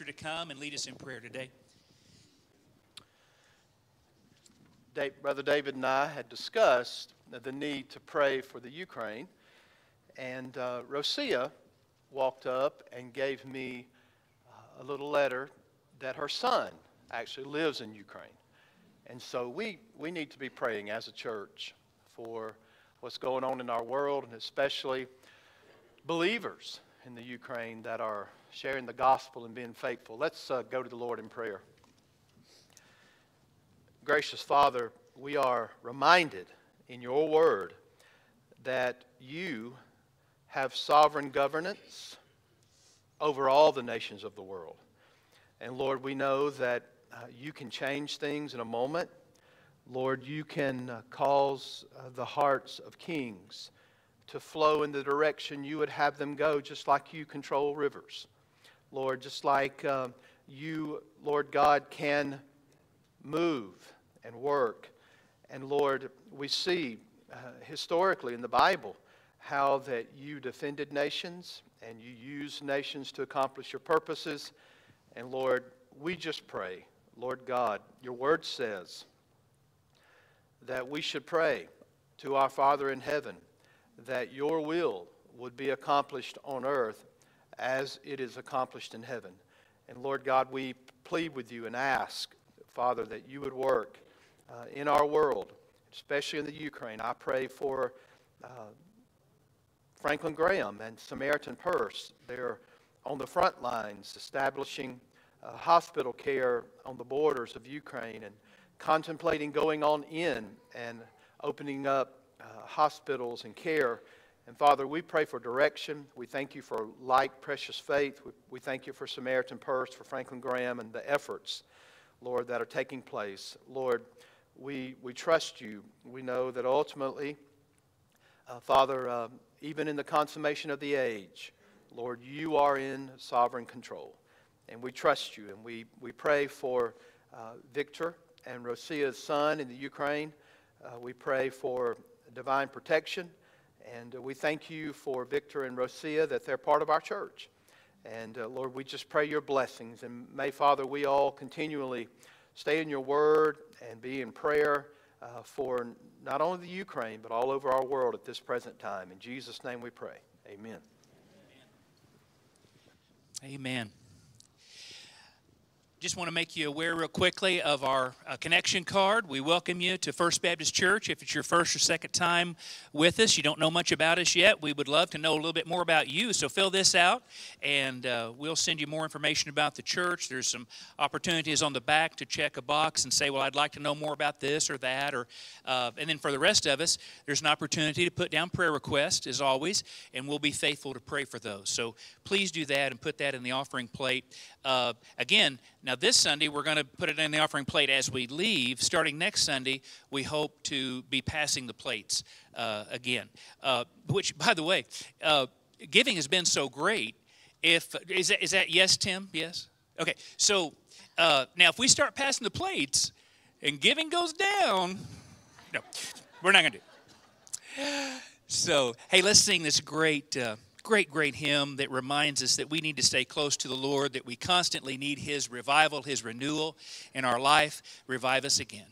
to come and lead us in prayer today. Brother David and I had discussed the need to pray for the Ukraine, and uh, Rosia walked up and gave me uh, a little letter that her son actually lives in Ukraine. And so we, we need to be praying as a church for what's going on in our world, and especially believers in the Ukraine that are sharing the gospel and being faithful. Let's uh, go to the Lord in prayer. Gracious Father, we are reminded in your word that you have sovereign governance over all the nations of the world. And Lord, we know that uh, you can change things in a moment. Lord, you can uh, cause uh, the hearts of kings to flow in the direction you would have them go, just like you control rivers. Lord, just like uh, you, Lord God, can move and work. And Lord, we see uh, historically in the Bible how that you defended nations and you used nations to accomplish your purposes. And Lord, we just pray, Lord God, your word says that we should pray to our Father in heaven that your will would be accomplished on earth as it is accomplished in heaven. And Lord God, we plead with you and ask, Father, that you would work uh, in our world, especially in the Ukraine. I pray for uh, Franklin Graham and Samaritan Purse. They're on the front lines establishing uh, hospital care on the borders of Ukraine and contemplating going on in and opening up uh, hospitals and care. And Father, we pray for direction. We thank you for like precious faith. We, we thank you for Samaritan Purse, for Franklin Graham, and the efforts, Lord, that are taking place. Lord, we, we trust you. We know that ultimately, uh, Father, uh, even in the consummation of the age, Lord, you are in sovereign control. And we trust you. And we, we pray for uh, Victor and Rosia's son in the Ukraine. Uh, we pray for divine protection. And uh, we thank you for Victor and Rosia that they're part of our church. And uh, Lord, we just pray your blessings. And may, Father, we all continually stay in your word and be in prayer uh, for not only the Ukraine, but all over our world at this present time. In Jesus' name we pray. Amen. Amen just want to make you aware real quickly of our uh, connection card. We welcome you to First Baptist Church. If it's your first or second time with us, you don't know much about us yet, we would love to know a little bit more about you. So fill this out, and uh, we'll send you more information about the church. There's some opportunities on the back to check a box and say, well, I'd like to know more about this or that. Or, uh, and then for the rest of us, there's an opportunity to put down prayer requests, as always, and we'll be faithful to pray for those. So please do that and put that in the offering plate. Uh, again, now, this Sunday, we're going to put it in the offering plate as we leave. Starting next Sunday, we hope to be passing the plates uh, again. Uh, which, by the way, uh, giving has been so great. If is that, is that yes, Tim? Yes. Okay. So uh, now, if we start passing the plates and giving goes down, no, we're not going to do. It. So, hey, let's sing this great uh, great, great hymn that reminds us that we need to stay close to the Lord, that we constantly need His revival, His renewal in our life. Revive us again.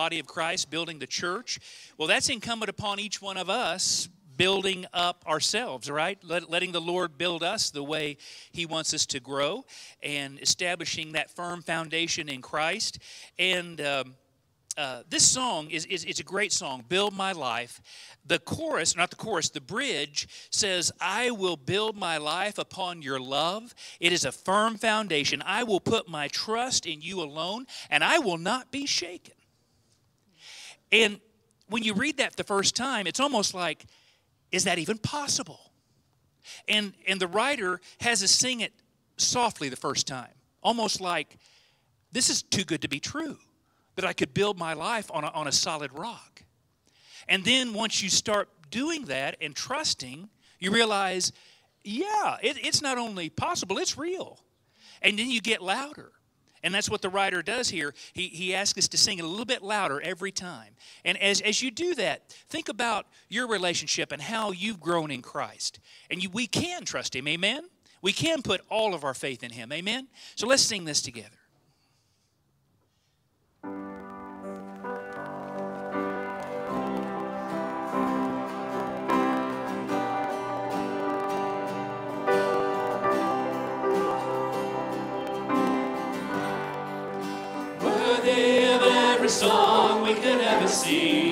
Body, of Christ, building the church, well, that's incumbent upon each one of us building up ourselves, right? Let, letting the Lord build us the way He wants us to grow and establishing that firm foundation in Christ. And um, uh, this song is, is, is a great song, Build My Life. The chorus, not the chorus, the bridge says, I will build my life upon your love. It is a firm foundation. I will put my trust in you alone, and I will not be shaken. And when you read that the first time, it's almost like, is that even possible? And, and the writer has us sing it softly the first time, almost like, this is too good to be true, that I could build my life on a, on a solid rock. And then once you start doing that and trusting, you realize, yeah, it, it's not only possible, it's real. And then you get louder. And that's what the writer does here. He, he asks us to sing it a little bit louder every time. And as, as you do that, think about your relationship and how you've grown in Christ. And you, we can trust Him, amen? We can put all of our faith in Him, amen? So let's sing this together. Song we could ever sing.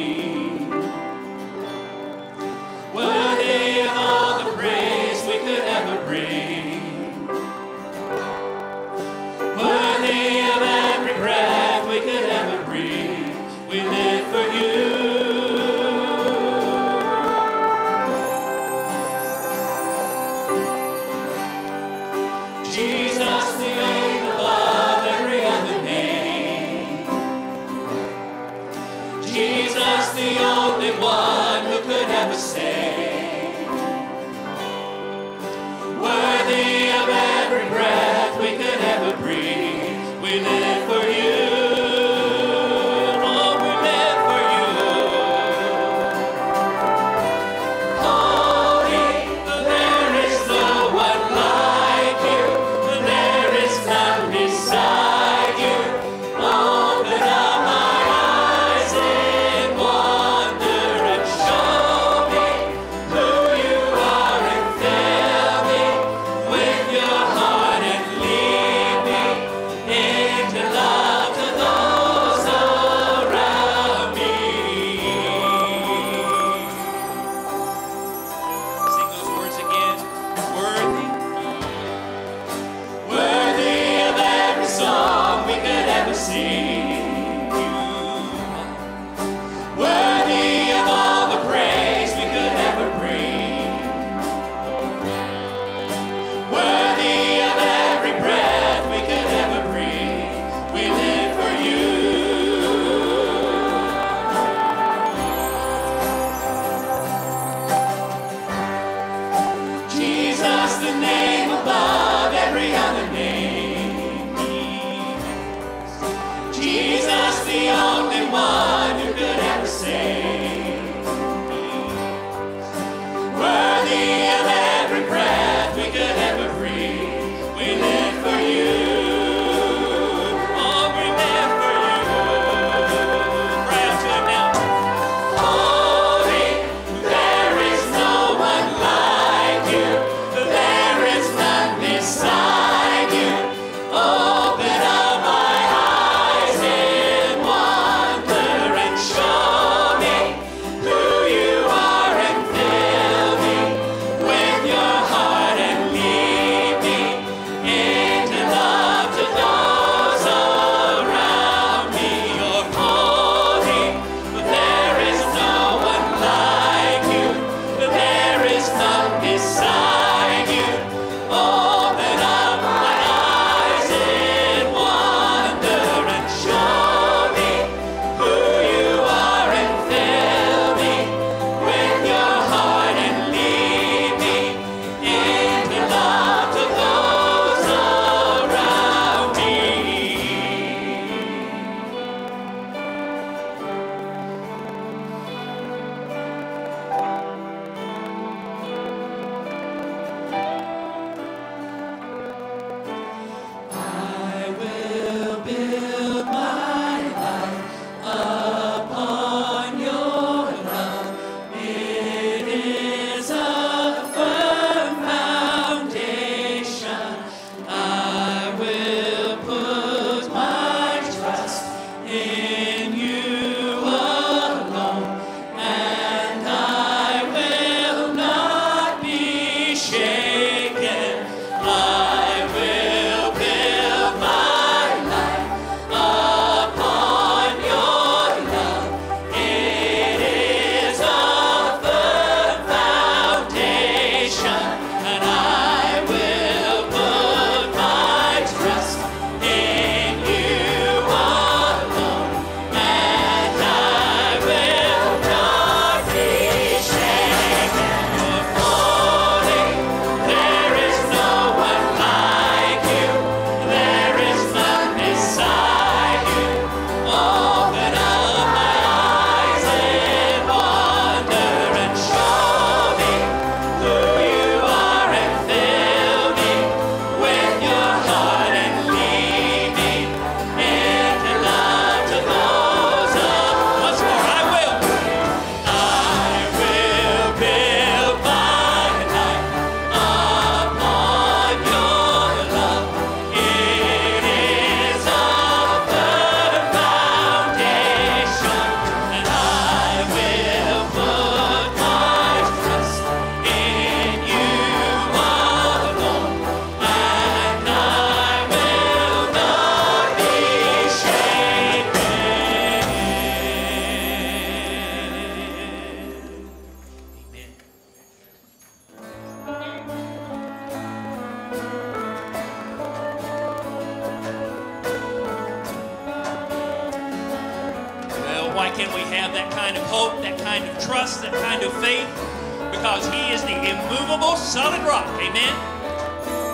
he is the immovable solid rock. Amen?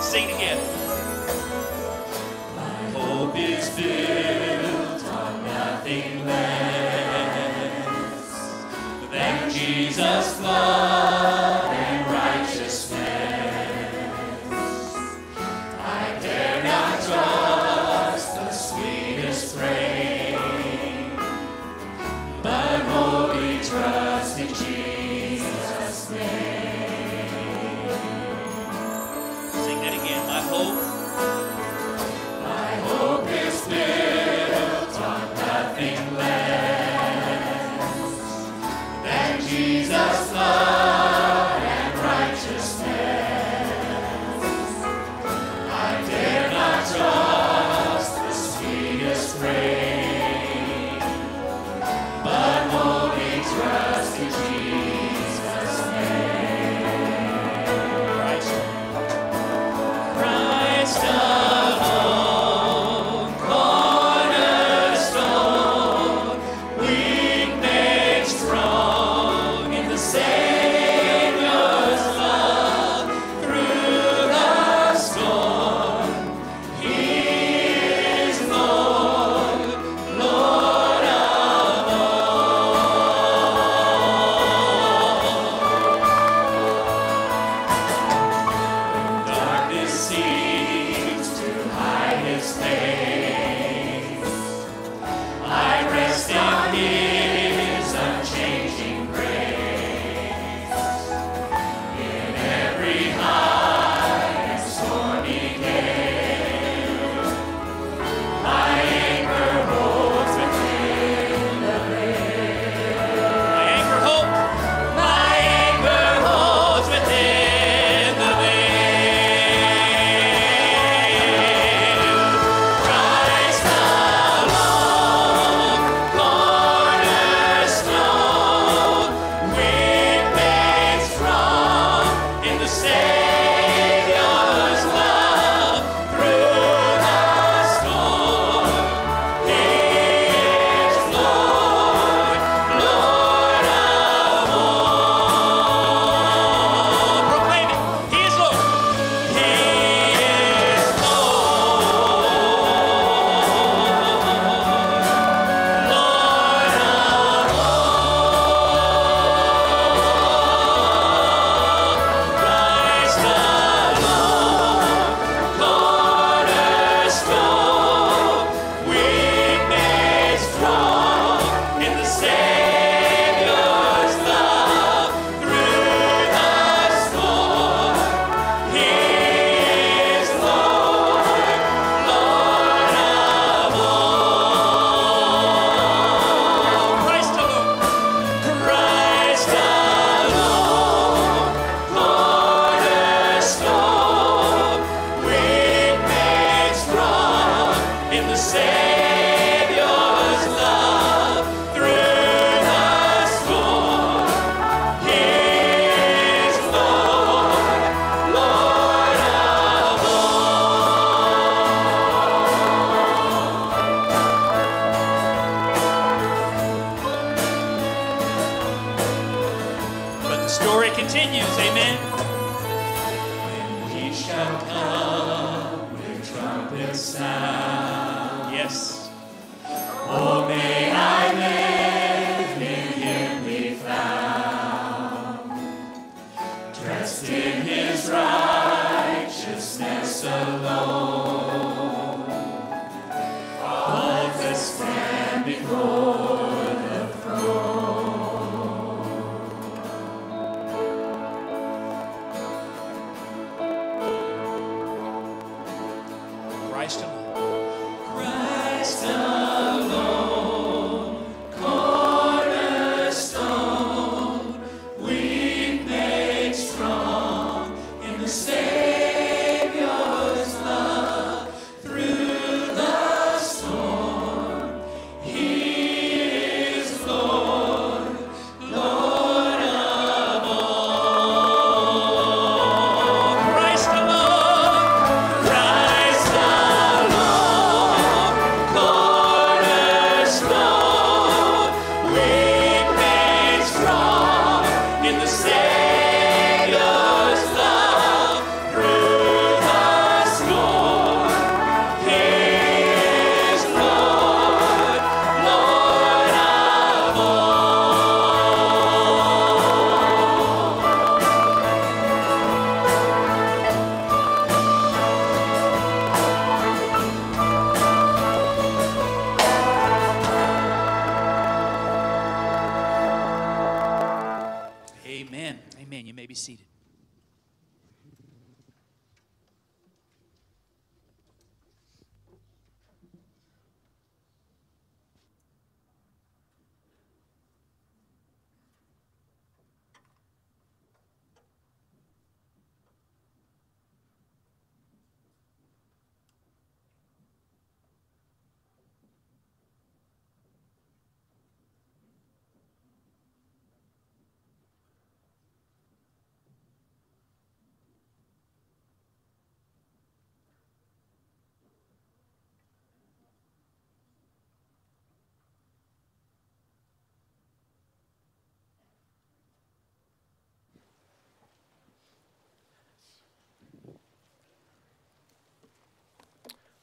Sing together. My hope is built on nothing less than Jesus' blood.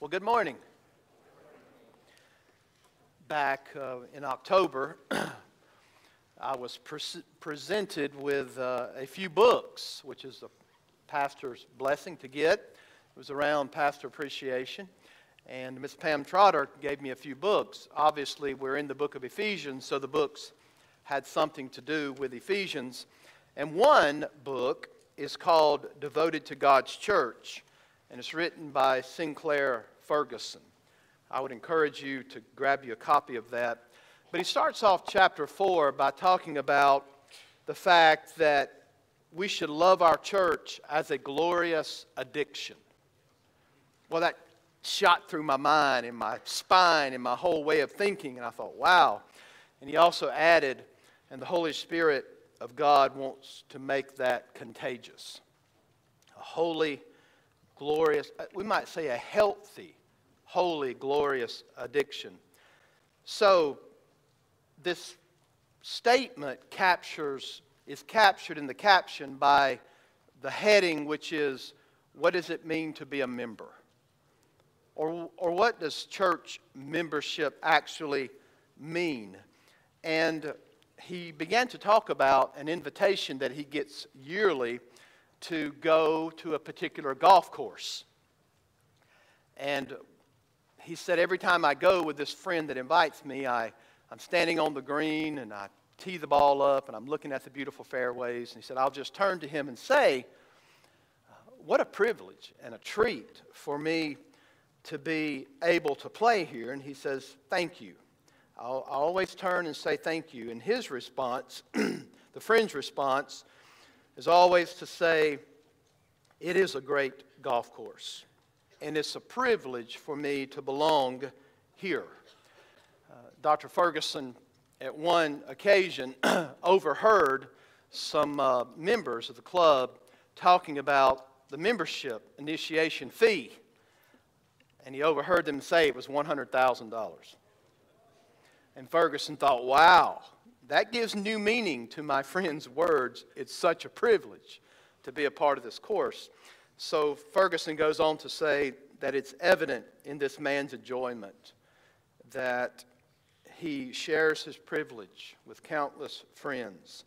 Well, good morning. Back uh, in October, I was pre- presented with uh, a few books, which is a pastor's blessing to get. It was around pastor appreciation. And Miss Pam Trotter gave me a few books. Obviously, we're in the book of Ephesians, so the books had something to do with Ephesians. And one book is called Devoted to God's Church, and it's written by Sinclair Ferguson. I would encourage you to grab you a copy of that. But he starts off chapter 4 by talking about the fact that we should love our church as a glorious addiction. Well, that shot through my mind and my spine and my whole way of thinking, and I thought, wow. And he also added, and the Holy Spirit of God wants to make that contagious. A holy, glorious, uh, we might say a healthy holy, glorious addiction. So, this statement captures, is captured in the caption by the heading, which is, What does it mean to be a member? Or, or what does church membership actually mean? And he began to talk about an invitation that he gets yearly to go to a particular golf course. And he said, every time I go with this friend that invites me, I, I'm standing on the green and I tee the ball up and I'm looking at the beautiful fairways. And he said, I'll just turn to him and say, uh, What a privilege and a treat for me to be able to play here. And he says, Thank you. I'll, I'll always turn and say thank you. And his response, the friend's response, is always to say, It is a great golf course and it's a privilege for me to belong here. Uh, Dr. Ferguson, at one occasion, overheard some uh, members of the club talking about the membership initiation fee, and he overheard them say it was $100,000. And Ferguson thought, wow, that gives new meaning to my friend's words. It's such a privilege to be a part of this course. So Ferguson goes on to say that it's evident in this man's enjoyment that he shares his privilege with countless friends,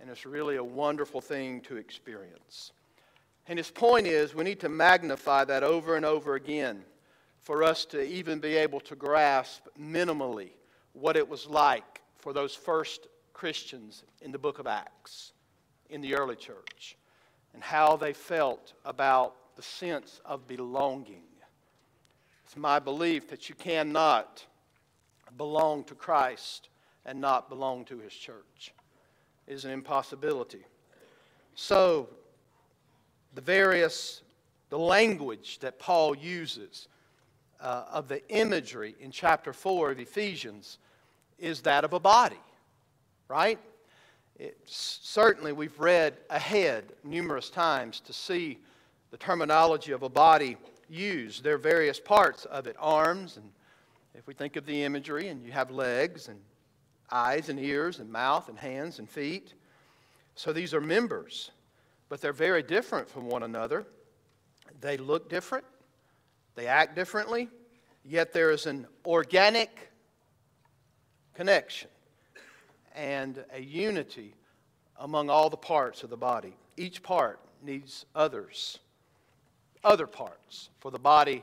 and it's really a wonderful thing to experience. And his point is we need to magnify that over and over again for us to even be able to grasp minimally what it was like for those first Christians in the book of Acts, in the early church and how they felt about the sense of belonging. It's my belief that you cannot belong to Christ and not belong to his church. It is an impossibility. So, the various, the language that Paul uses uh, of the imagery in chapter 4 of Ephesians is that of a body, right? Certainly, we've read ahead numerous times to see the terminology of a body used. There are various parts of it arms, and if we think of the imagery, and you have legs, and eyes, and ears, and mouth, and hands, and feet. So these are members, but they're very different from one another. They look different, they act differently, yet there is an organic connection and a unity among all the parts of the body. Each part needs others, other parts, for the body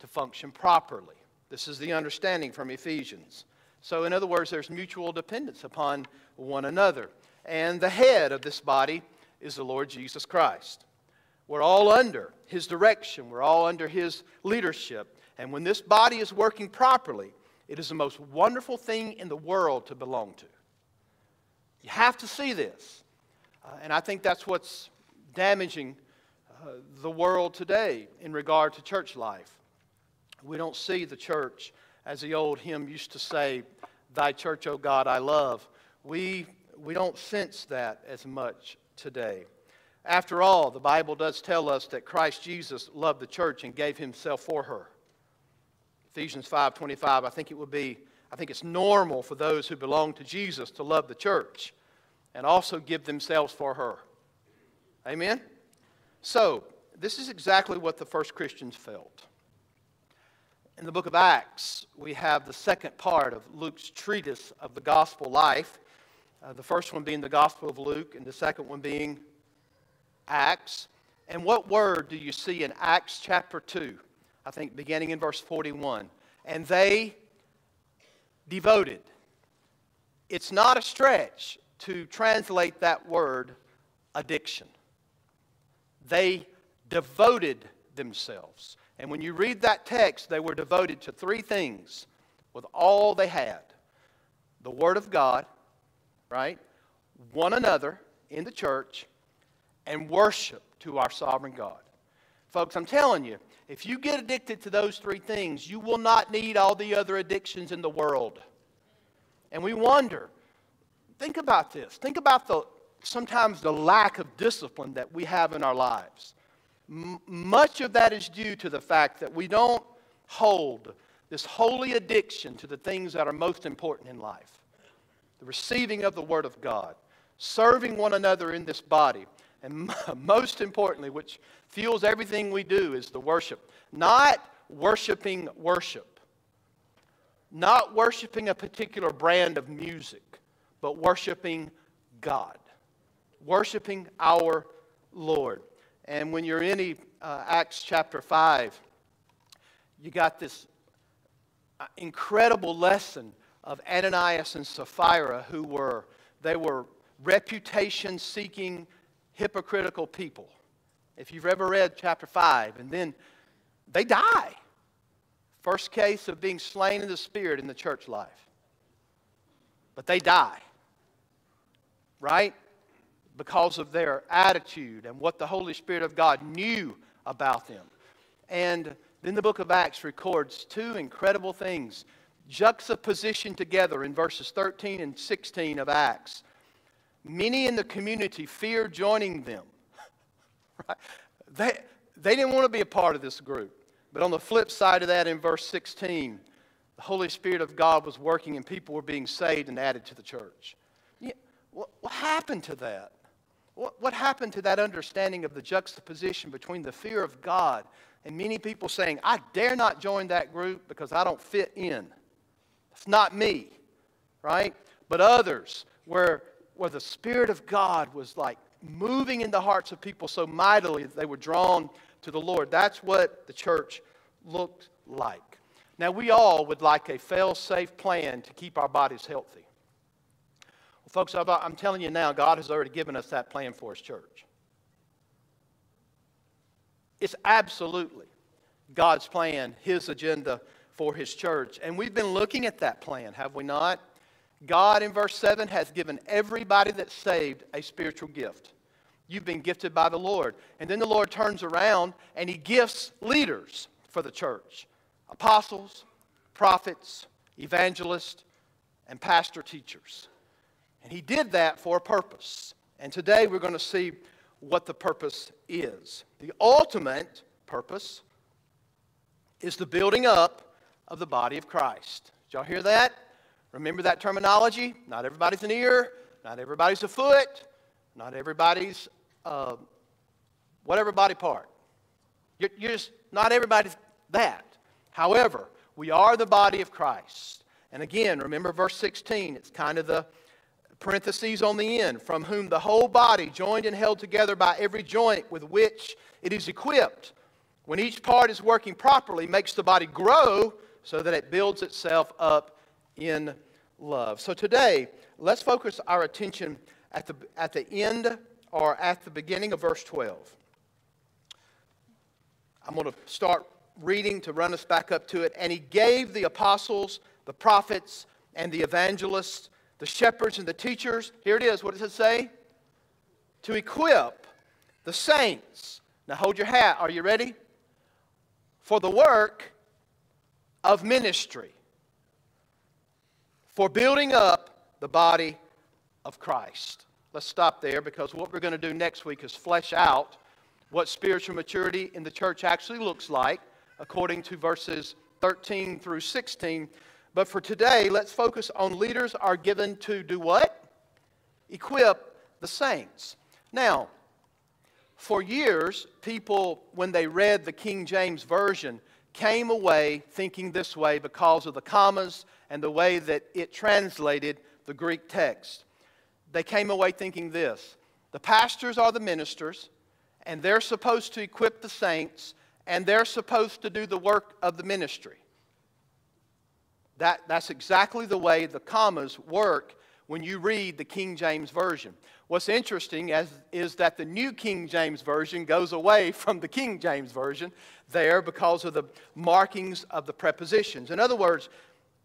to function properly. This is the understanding from Ephesians. So, in other words, there's mutual dependence upon one another. And the head of this body is the Lord Jesus Christ. We're all under His direction, we're all under His leadership. And when this body is working properly, it is the most wonderful thing in the world to belong to. You have to see this. Uh, and I think that's what's damaging uh, the world today in regard to church life. We don't see the church, as the old hymn used to say, Thy church, O God, I love. We, we don't sense that as much today. After all, the Bible does tell us that Christ Jesus loved the church and gave himself for her. Ephesians 5:25, I think it would be I think it's normal for those who belong to Jesus to love the church and also give themselves for her. Amen? So, this is exactly what the first Christians felt. in the book of Acts, we have the second part of Luke's treatise of the gospel life. Uh, the first one being the Gospel of Luke, and the second one being Acts. And what word do you see in Acts chapter 2? I think beginning in verse 41. And they devoted. It's not a stretch to translate that word addiction. They devoted themselves. And when you read that text, they were devoted to three things with all they had the Word of God, right? One another in the church, and worship to our sovereign God. Folks, I'm telling you, if you get addicted to those three things, you will not need all the other addictions in the world. And we wonder, think about this. Think about the sometimes the lack of discipline that we have in our lives. M- much of that is due to the fact that we don't hold this holy addiction to the things that are most important in life the receiving of the Word of God, serving one another in this body, and most importantly, which fuels everything we do, is the worship. Not worshiping worship, not worshiping a particular brand of music, but worshiping God, worshiping our Lord. And when you're in uh, Acts chapter 5, you got this uh, incredible lesson of Ananias and Sapphira, who were, they were reputation seeking, hypocritical people. If you've ever read chapter 5, and then they die. First case of being slain in the spirit in the church life. But they die. Right? because of their attitude and what the Holy Spirit of God knew about them. And then the book of Acts records two incredible things juxtaposition together in verses 13 and 16 of Acts. Many in the community feared joining them. right? they, they didn't want to be a part of this group. But on the flip side of that, in verse 16, the Holy Spirit of God was working and people were being saved and added to the church. Yeah, what, what happened to that? What, what happened to that understanding of the juxtaposition between the fear of God and many people saying, I dare not join that group because I don't fit in? It's not me, right? But others, where, where the Spirit of God was like moving in the hearts of people so mightily that they were drawn to the Lord. That's what the church looked like. Now, we all would like a fail safe plan to keep our bodies healthy. Well, Folks, I'm telling you now, God has already given us that plan for His church. It's absolutely God's plan, His agenda for His church. And we've been looking at that plan, have we not? God, in verse 7, has given everybody that's saved a spiritual gift. You've been gifted by the Lord. And then the Lord turns around and He gifts leaders for the church apostles, prophets, evangelists, and pastor teachers. And he did that for a purpose. And today we're going to see what the purpose is. The ultimate purpose is the building up of the body of Christ. Did y'all hear that? Remember that terminology? Not everybody's an ear, not everybody's a foot, not everybody's uh, whatever body part. You're, you're just, not everybody's that. However, we are the body of Christ. And again, remember verse 16, it's kind of the parentheses on the end, from whom the whole body, joined and held together by every joint with which it is equipped, when each part is working properly, makes the body grow so that it builds itself up in love. So today, let's focus our attention at the, at the end or at the beginning of verse 12. I'm going to start reading to run us back up to it. And he gave the apostles, the prophets, and the evangelists the shepherds and the teachers. Here it is. What does it say? To equip the saints. Now hold your hat. Are you ready? For the work of ministry. For building up the body of Christ. Let's stop there because what we're going to do next week is flesh out what spiritual maturity in the church actually looks like according to verses 13 through 16 but for today, let's focus on leaders are given to do what? Equip the saints. Now, for years, people, when they read the King James Version, came away thinking this way because of the commas and the way that it translated the Greek text. They came away thinking this the pastors are the ministers, and they're supposed to equip the saints, and they're supposed to do the work of the ministry. That, that's exactly the way the commas work when you read the King James Version. What's interesting as, is that the New King James Version goes away from the King James Version there because of the markings of the prepositions. In other words,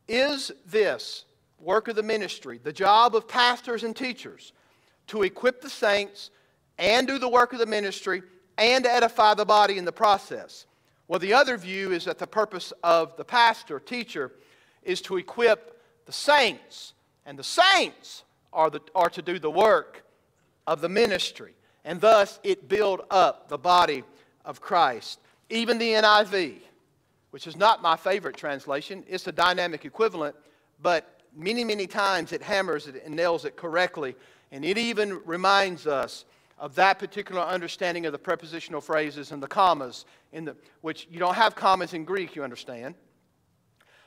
is this work of the ministry, the job of pastors and teachers, to equip the saints and do the work of the ministry and edify the body in the process? Well, the other view is that the purpose of the pastor, teacher, is to equip the saints, and the saints are, the, are to do the work of the ministry. And thus, it build up the body of Christ. Even the NIV, which is not my favorite translation, it's a dynamic equivalent, but many, many times it hammers it and nails it correctly. And it even reminds us of that particular understanding of the prepositional phrases and the commas, in the, which you don't have commas in Greek, you understand.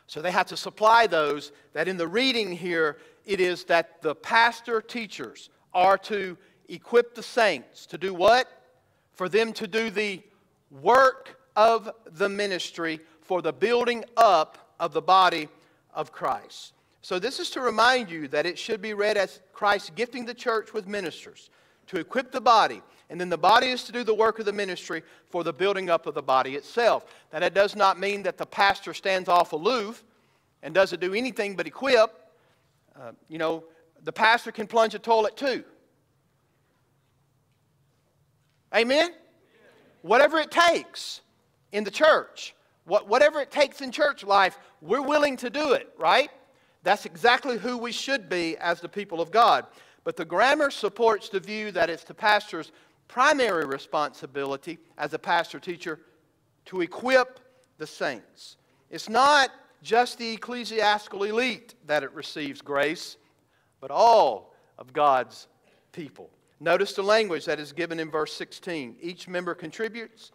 So they have to supply those that in the reading here, it is that the pastor teachers are to equip the saints to do what? For them to do the work of the ministry for the building up of the body of Christ. So, this is to remind you that it should be read as Christ gifting the church with ministers to equip the body. And then the body is to do the work of the ministry for the building up of the body itself. Now, that does not mean that the pastor stands off aloof and doesn't do anything but equip. Uh, you know, the pastor can plunge a toilet too. Amen? Whatever it takes in the church, whatever it takes in church life, we're willing to do it, right? That's exactly who we should be as the people of God. But the grammar supports the view that it's the pastor's primary responsibility as a pastor teacher to equip the saints. It's not just the ecclesiastical elite that it receives grace, but all of God's people. Notice the language that is given in verse 16. Each member contributes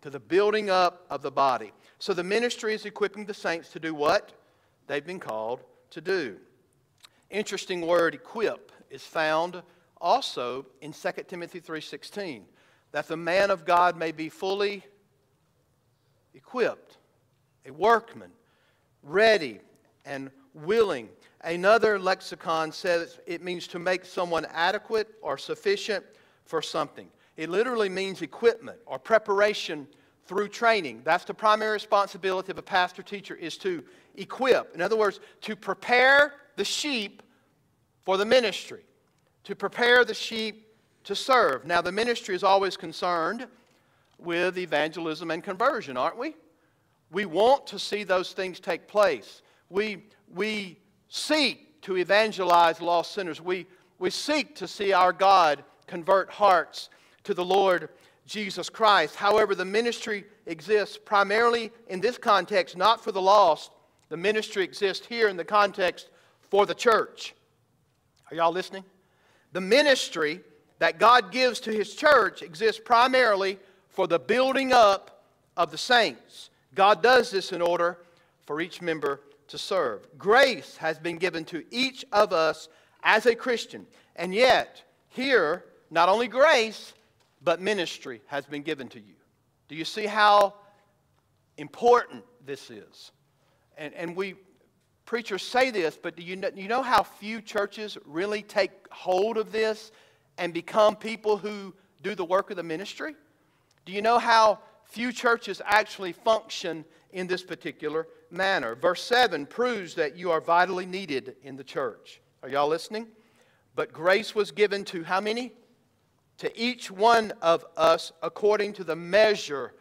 to the building up of the body. So the ministry is equipping the saints to do what they've been called to do. Interesting word equip is found also in 2 Timothy 3:16 that the man of God may be fully equipped, a workman, ready and willing Another lexicon says it means to make someone adequate or sufficient for something. It literally means equipment or preparation through training. That's the primary responsibility of a pastor teacher is to equip. In other words, to prepare the sheep for the ministry, to prepare the sheep to serve. Now, the ministry is always concerned with evangelism and conversion, aren't we? We want to see those things take place. We, we seek to evangelize lost sinners. We, we seek to see our God convert hearts to the Lord Jesus Christ. However, the ministry exists primarily in this context, not for the lost. The ministry exists here in the context for the church. Are y'all listening? The ministry that God gives to His church exists primarily for the building up of the saints. God does this in order for each member to serve. Grace has been given to each of us as a Christian. And yet, here, not only grace, but ministry has been given to you. Do you see how important this is? And, and we preachers say this, but do you know, you know how few churches really take hold of this and become people who do the work of the ministry? Do you know how few churches actually function in this particular manner. Verse 7 proves that you are vitally needed in the church. Are y'all listening? But grace was given to how many? To each one of us according to the measure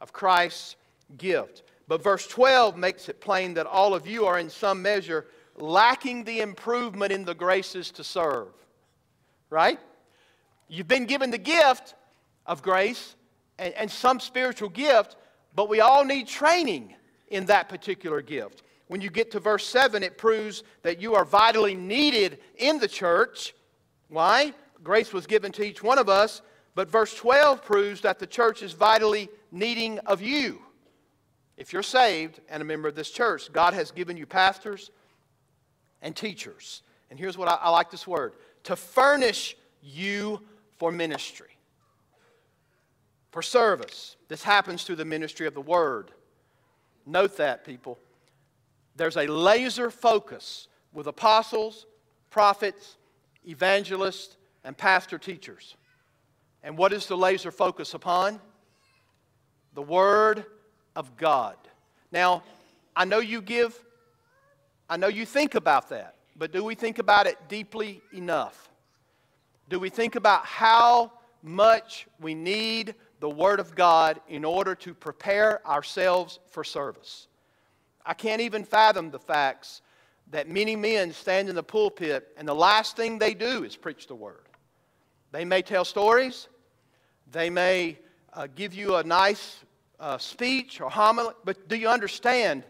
of Christ's gift. But verse 12 makes it plain that all of you are in some measure lacking the improvement in the graces to serve. Right? You've been given the gift of grace and, and some spiritual gift, but we all need training in that particular gift. When you get to verse 7, it proves that you are vitally needed in the church. Why? Grace was given to each one of us, but verse 12 proves that the church is vitally needing of you. If you're saved and a member of this church, God has given you pastors and teachers. And here's what I, I like this word to furnish you for ministry, for service. This happens through the ministry of the word. Note that, people. There's a laser focus with apostles, prophets, evangelists, and pastor teachers. And what is the laser focus upon? The Word of God. Now, I know you give, I know you think about that, but do we think about it deeply enough? Do we think about how much we need the Word of God in order to prepare ourselves for service? I can't even fathom the facts that many men stand in the pulpit and the last thing they do is preach the Word. They may tell stories, they may uh, give you a nice uh, speech or homily, but do you understand?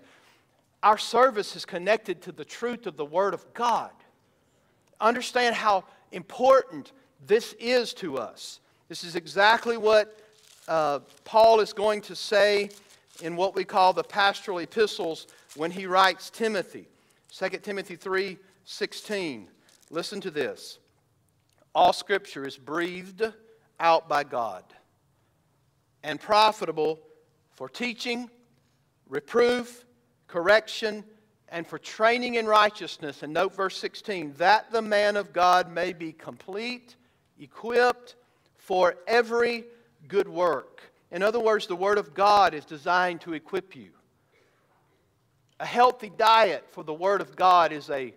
Our service is connected to the truth of the Word of God. Understand how important this is to us. This is exactly what uh, Paul is going to say in what we call the pastoral epistles when he writes Timothy. 2 Timothy 3 16. Listen to this. All scripture is breathed out by God and profitable for teaching, reproof, correction, and for training in righteousness. And note verse 16 that the man of God may be complete, equipped for every good work. In other words, the Word of God is designed to equip you. A healthy diet for the Word of God is, a,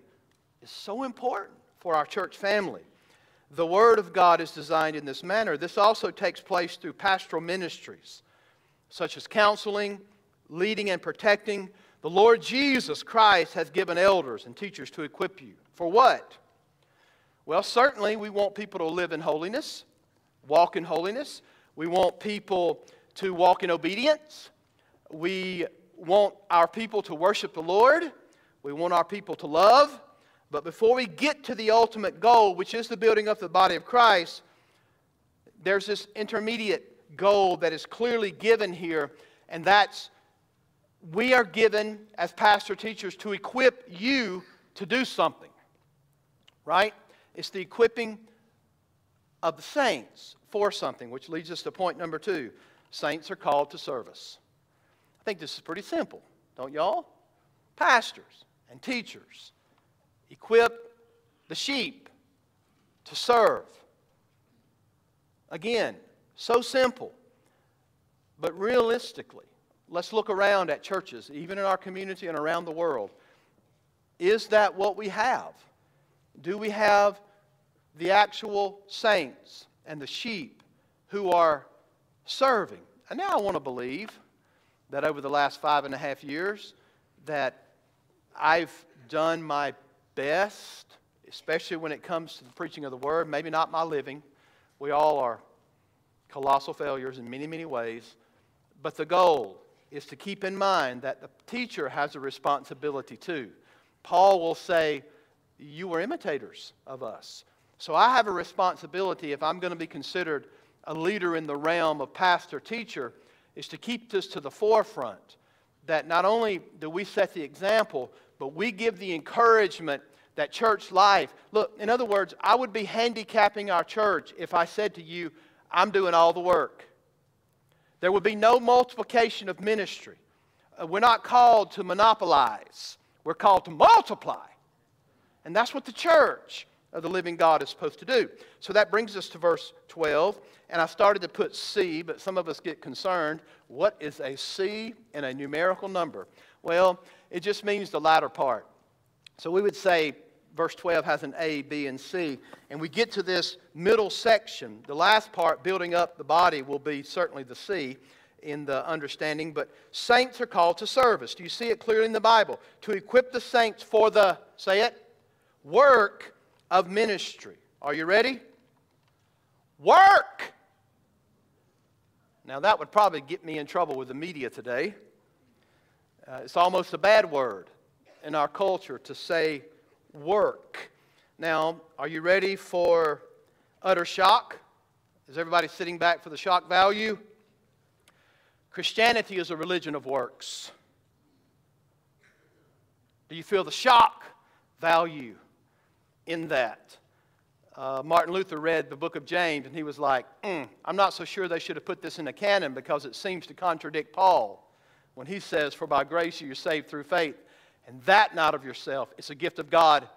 is so important for our church family. The Word of God is designed in this manner. This also takes place through pastoral ministries, such as counseling, leading, and protecting. The Lord Jesus Christ has given elders and teachers to equip you. For what? Well, certainly we want people to live in holiness, walk in holiness. We want people to walk in obedience. We want our people to worship the Lord. We want our people to love. But before we get to the ultimate goal, which is the building up of the body of Christ, there's this intermediate goal that is clearly given here, and that's we are given as pastor teachers to equip you to do something. Right? It's the equipping of the saints for something, which leads us to point number two saints are called to service. I think this is pretty simple, don't y'all? Pastors and teachers equip the sheep to serve. Again, so simple. But realistically, let's look around at churches, even in our community and around the world. Is that what we have? Do we have the actual saints and the sheep who are serving. And now I want to believe that over the last five and a half years that I've done my best, especially when it comes to the preaching of the word, maybe not my living. We all are colossal failures in many, many ways. But the goal is to keep in mind that the teacher has a responsibility too. Paul will say, You were imitators of us. So I have a responsibility if I'm going to be considered a leader in the realm of pastor teacher is to keep this to the forefront that not only do we set the example, but we give the encouragement that church life. Look, in other words, I would be handicapping our church if I said to you, I'm doing all the work. There would be no multiplication of ministry. Uh, we're not called to monopolize, we're called to multiply. And that's what the church of the living God is supposed to do. So that brings us to verse 12. And I started to put C, but some of us get concerned. What is a C in a numerical number? Well, it just means the latter part. So we would say verse 12 has an A, B, and C. And we get to this middle section. The last part, building up the body, will be certainly the C in the understanding. But saints are called to service. Do you see it clearly in the Bible? To equip the saints for the, say it, work of ministry. Are you ready? Work! Now, that would probably get me in trouble with the media today. Uh, it's almost a bad word in our culture to say work. Now, are you ready for utter shock? Is everybody sitting back for the shock value? Christianity is a religion of works. Do you feel the shock value in that? Uh, Martin Luther read the book of James and he was like, mm, I'm not so sure they should have put this in the canon because it seems to contradict Paul when he says, For by grace you are saved through faith, and that not of yourself. It's a gift of God,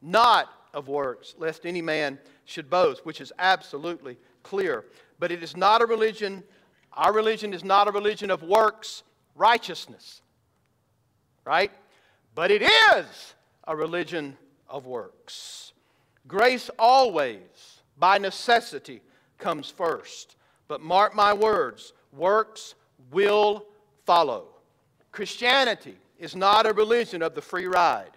not of works, lest any man should boast, which is absolutely clear. But it is not a religion, our religion is not a religion of works righteousness, right? But it is a religion of works. Grace always, by necessity, comes first. But mark my words, works will follow. Christianity is not a religion of the free ride.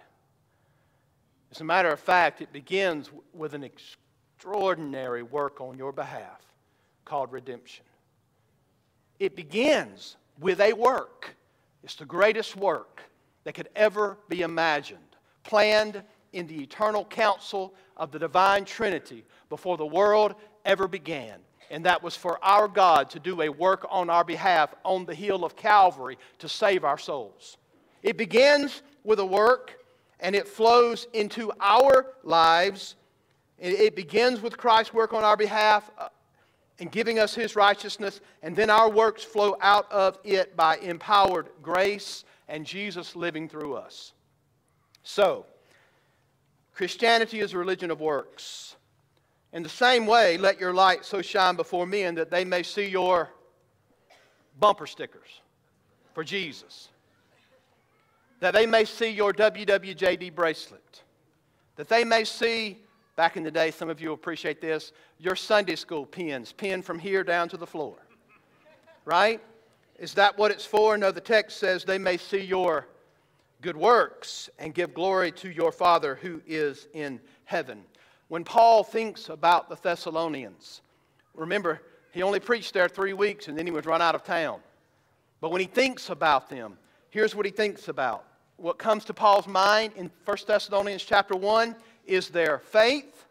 As a matter of fact, it begins with an extraordinary work on your behalf called redemption. It begins with a work. It's the greatest work that could ever be imagined, planned in the eternal counsel of the divine Trinity before the world ever began. And that was for our God to do a work on our behalf on the hill of Calvary to save our souls. It begins with a work and it flows into our lives. It begins with Christ's work on our behalf uh, and giving us his righteousness, and then our works flow out of it by empowered grace and Jesus living through us. So, Christianity is a religion of works. In the same way, let your light so shine before men that they may see your bumper stickers for Jesus, that they may see your WWJD bracelet, that they may see, back in the day, some of you appreciate this, your Sunday school pins, pinned from here down to the floor. Right? Is that what it's for? No, the text says they may see your good works and give glory to your Father who is in heaven. When Paul thinks about the Thessalonians, remember, he only preached there three weeks and then he was run out of town. But when he thinks about them, here's what he thinks about. What comes to Paul's mind in 1 Thessalonians chapter 1 is their faith,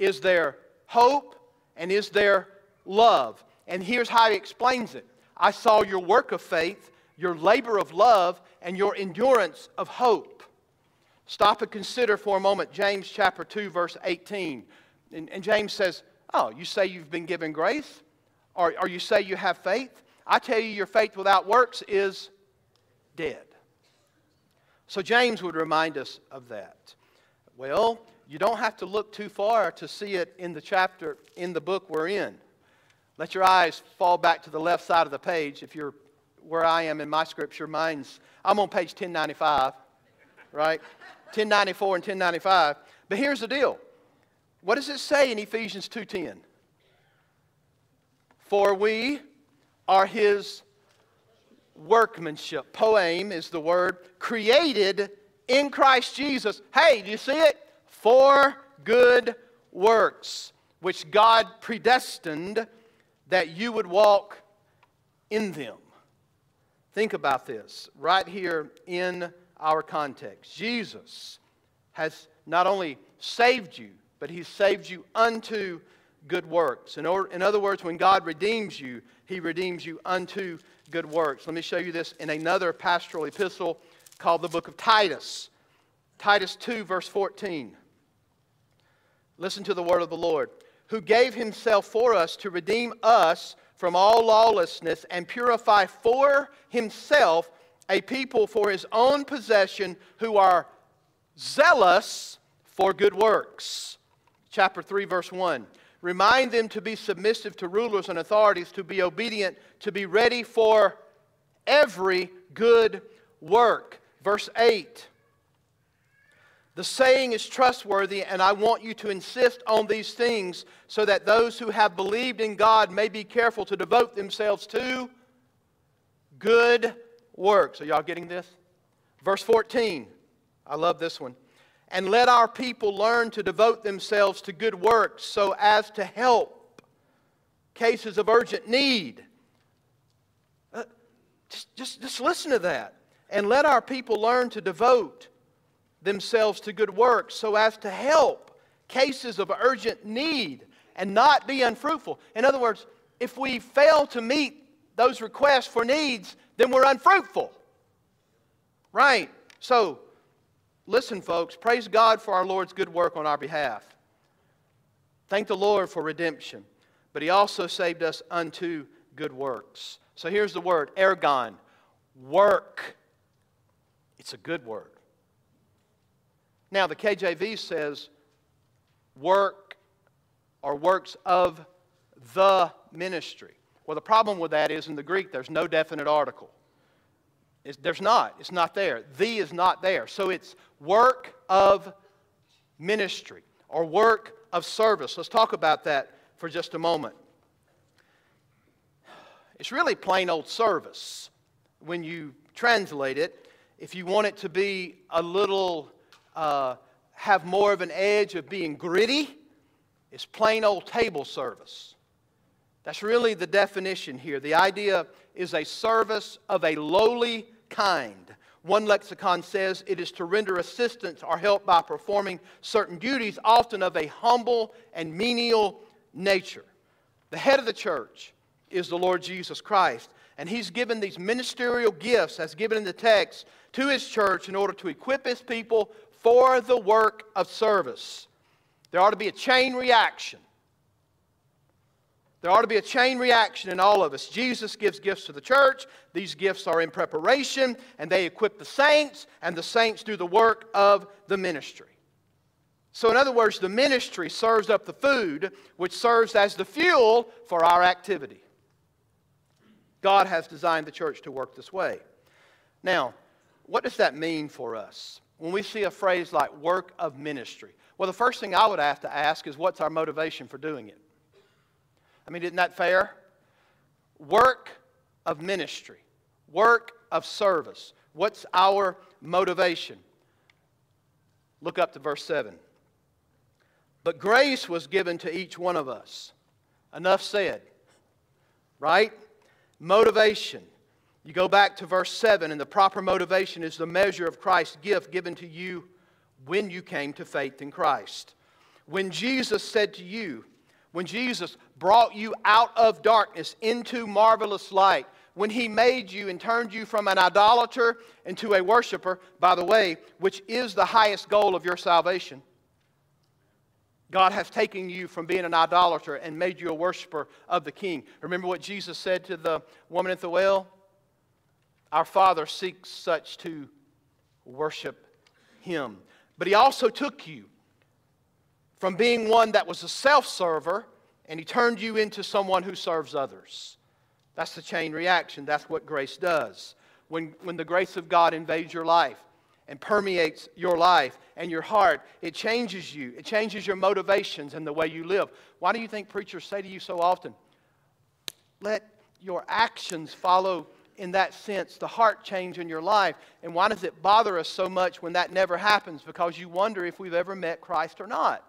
is their hope, and is their love. And here's how he explains it I saw your work of faith, your labor of love, and your endurance of hope. Stop and consider for a moment James chapter 2, verse 18. And, and James says, Oh, you say you've been given grace? Or, or you say you have faith? I tell you, your faith without works is dead. So James would remind us of that. Well, you don't have to look too far to see it in the chapter, in the book we're in. Let your eyes fall back to the left side of the page. If you're where I am in my scripture, mine's, I'm on page 1095, right? 1094 and 1095. But here's the deal. What does it say in Ephesians 2:10? For we are his workmanship. Poem is the word created in Christ Jesus. Hey, do you see it? For good works, which God predestined that you would walk in them. Think about this right here in our context. Jesus has not only saved you, but he saved you unto good works. In, in other words, when God redeems you, He redeems you unto good works. Let me show you this in another pastoral epistle called the book of Titus. Titus 2, verse 14. Listen to the word of the Lord who gave himself for us to redeem us from all lawlessness and purify for himself a people for his own possession who are zealous for good works. Chapter 3, verse 1. Remind them to be submissive to rulers and authorities, to be obedient, to be ready for every good work. Verse 8. The saying is trustworthy, and I want you to insist on these things so that those who have believed in God may be careful to devote themselves to good works. Are y'all getting this? Verse 14. I love this one. And let our people learn to devote themselves to good works so as to help cases of urgent need. Uh, just, just, just listen to that. And let our people learn to devote themselves to good works so as to help cases of urgent need and not be unfruitful. In other words, if we fail to meet those requests for needs, then we're unfruitful. Right? So, listen, folks, praise God for our Lord's good work on our behalf. Thank the Lord for redemption. But He also saved us unto good works. So here's the word ergon, work. It's a good word. Now, the KJV says work or works of the ministry. Well, the problem with that is in the Greek, there's no definite article. It's, there's not. It's not there. The is not there. So it's work of ministry or work of service. Let's talk about that for just a moment. It's really plain old service when you translate it. If you want it to be a little, uh, have more of an edge of being gritty, it's plain old table service. That's really the definition here. The idea is a service of a lowly kind. One lexicon says it is to render assistance or help by performing certain duties, often of a humble and menial nature. The head of the church is the Lord Jesus Christ. And he's given these ministerial gifts, as given in the text, to his church in order to equip his people for the work of service. There ought to be a chain reaction. There ought to be a chain reaction in all of us. Jesus gives gifts to the church. These gifts are in preparation, and they equip the saints, and the saints do the work of the ministry. So, in other words, the ministry serves up the food, which serves as the fuel for our activity. God has designed the church to work this way. Now, what does that mean for us? When we see a phrase like work of ministry, well, the first thing I would have to ask is what's our motivation for doing it? I mean, isn't that fair? Work of ministry, work of service. What's our motivation? Look up to verse 7. But grace was given to each one of us. Enough said. Right? Motivation. You go back to verse 7, and the proper motivation is the measure of Christ's gift given to you when you came to faith in Christ. When Jesus said to you, when Jesus brought you out of darkness into marvelous light, when he made you and turned you from an idolater into a worshiper, by the way, which is the highest goal of your salvation God has taken you from being an idolater and made you a worshiper of the King. Remember what Jesus said to the woman at the well? Our Father seeks such to worship Him. But He also took you from being one that was a self server and He turned you into someone who serves others. That's the chain reaction. That's what grace does. When, when the grace of God invades your life, and permeates your life and your heart. It changes you, it changes your motivations and the way you live. Why do you think preachers say to you so often, let your actions follow in that sense the heart change in your life? And why does it bother us so much when that never happens? Because you wonder if we've ever met Christ or not.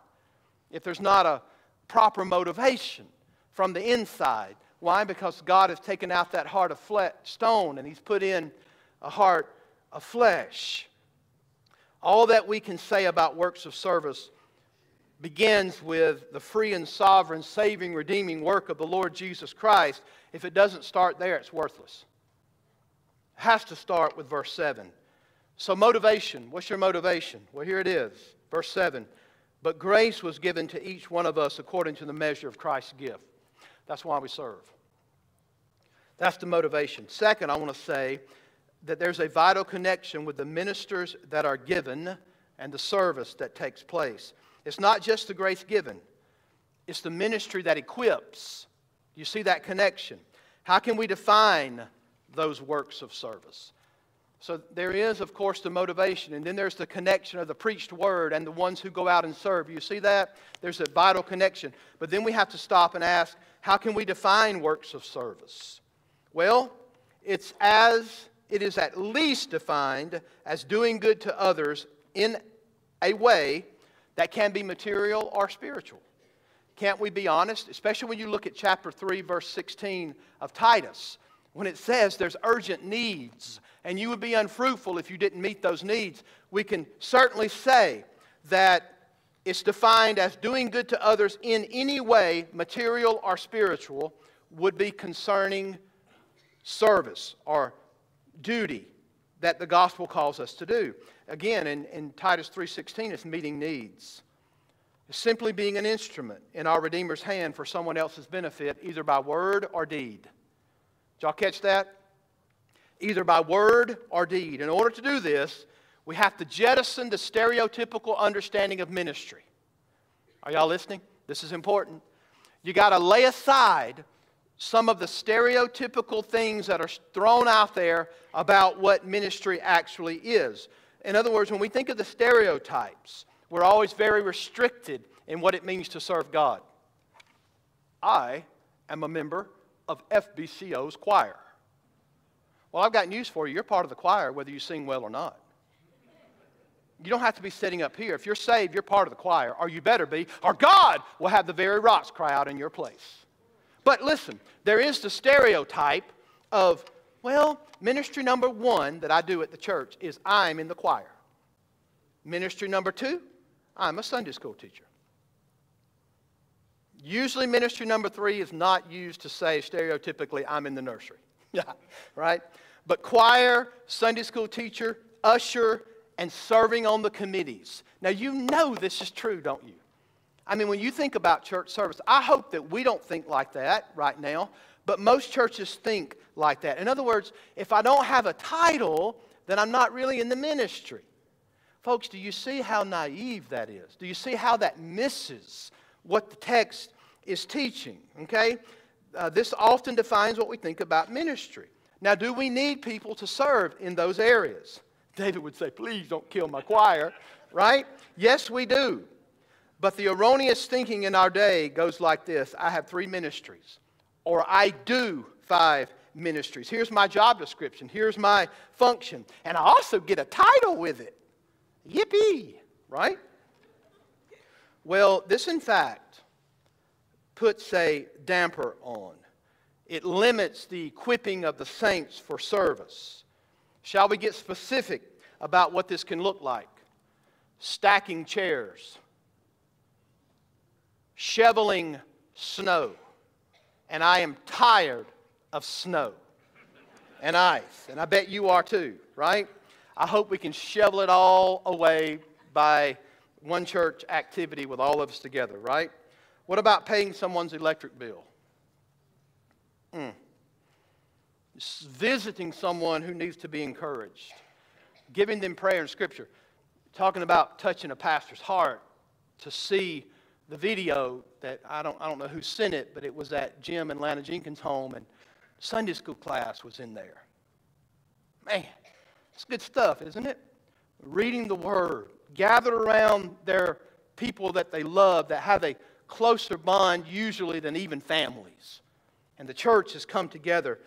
If there's not a proper motivation from the inside. Why? Because God has taken out that heart of flesh, stone and He's put in a heart of flesh. All that we can say about works of service begins with the free and sovereign, saving, redeeming work of the Lord Jesus Christ. If it doesn't start there, it's worthless. It has to start with verse 7. So, motivation. What's your motivation? Well, here it is. Verse 7. But grace was given to each one of us according to the measure of Christ's gift. That's why we serve. That's the motivation. Second, I want to say that there's a vital connection with the ministers that are given and the service that takes place. It's not just the grace given, it's the ministry that equips. You see that connection. How can we define those works of service? So there is, of course, the motivation, and then there's the connection of the preached word and the ones who go out and serve. You see that? There's a vital connection. But then we have to stop and ask, how can we define works of service? Well, it's as it is at least defined as doing good to others in a way that can be material or spiritual. Can't we be honest? Especially when you look at chapter 3, verse 16 of Titus, when it says there's urgent needs and you would be unfruitful if you didn't meet those needs. We can certainly say that it's defined as doing good to others in any way, material or spiritual, would be concerning service or duty that the gospel calls us to do. Again, in, in Titus 3.16, it's meeting needs. Simply being an instrument in our Redeemer's hand for someone else's benefit, either by word or deed. Did y'all catch that? Either by word or deed. In order to do this, we have to jettison the stereotypical understanding of ministry. Are y'all listening? This is important. You got to lay aside some of the stereotypical things that are thrown out there about what ministry actually is. In other words, when we think of the stereotypes, we're always very restricted in what it means to serve God. I am a member of FBCO's choir. Well, I've got news for you. You're part of the choir whether you sing well or not. You don't have to be sitting up here. If you're saved, you're part of the choir, or you better be, or God will have the very rocks cry out in your place. But listen, there is the stereotype of, well, ministry number one that I do at the church is I'm in the choir. Ministry number two, I'm a Sunday school teacher. Usually, ministry number three is not used to say stereotypically, I'm in the nursery. Yeah, right? But choir, Sunday school teacher, usher, and serving on the committees. Now, you know this is true, don't you? I mean, when you think about church service, I hope that we don't think like that right now, but most churches think like that. In other words, if I don't have a title, then I'm not really in the ministry. Folks, do you see how naive that is? Do you see how that misses what the text is teaching? Okay? Uh, this often defines what we think about ministry. Now, do we need people to serve in those areas? David would say, Please don't kill my choir, right? Yes, we do. But the erroneous thinking in our day goes like this I have three ministries, or I do five ministries. Here's my job description, here's my function, and I also get a title with it. Yippee, right? Well, this in fact puts a damper on. It limits the equipping of the saints for service. Shall we get specific about what this can look like? Stacking chairs shoveling snow. And I am tired of snow and ice. And I bet you are too, right? I hope we can shovel it all away by one church activity with all of us together, right? What about paying someone's electric bill? Mm. Visiting someone who needs to be encouraged, giving them prayer and scripture, talking about touching a pastor's heart to see the video that I don't, I don't know who sent it, but it was at Jim and Lana Jenkins' home, and Sunday school class was in there. Man, it's good stuff, isn't it? Reading the Word, gathered around their people that they love, that have a closer bond usually than even families. And the church has come together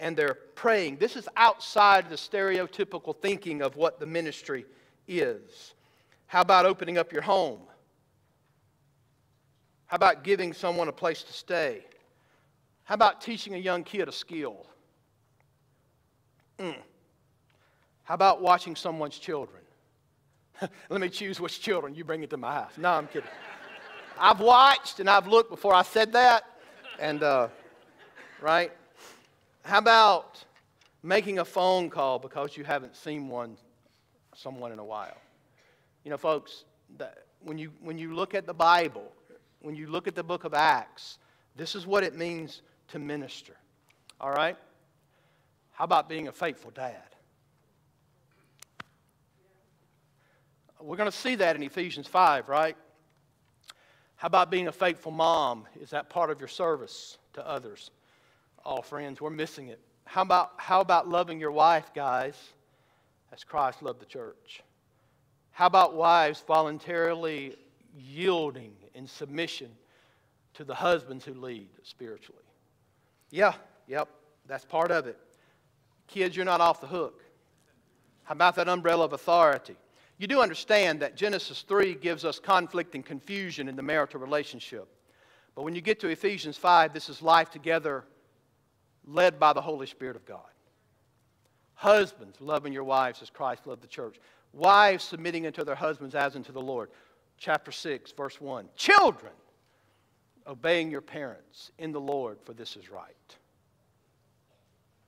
and they're praying. This is outside the stereotypical thinking of what the ministry is. How about opening up your home? How about giving someone a place to stay? How about teaching a young kid a skill? Mm. How about watching someone's children? Let me choose which children. You bring it to my house. No, I'm kidding. I've watched and I've looked before I said that. And, uh, right? How about making a phone call because you haven't seen one, someone in a while? You know, folks, that when, you, when you look at the Bible, when you look at the book of Acts, this is what it means to minister. All right? How about being a faithful dad? We're going to see that in Ephesians 5, right? How about being a faithful mom? Is that part of your service to others? Oh, friends, we're missing it. How about, how about loving your wife, guys, as Christ loved the church? How about wives voluntarily yielding in submission to the husbands who lead spiritually. Yeah, yep, that's part of it. Kids, you're not off the hook. How about that umbrella of authority? You do understand that Genesis 3 gives us conflict and confusion in the marital relationship. But when you get to Ephesians 5, this is life together led by the Holy Spirit of God. Husbands, loving your wives as Christ loved the church. Wives submitting unto their husbands as unto the Lord chapter 6, verse 1. Children, obeying your parents in the Lord, for this is right.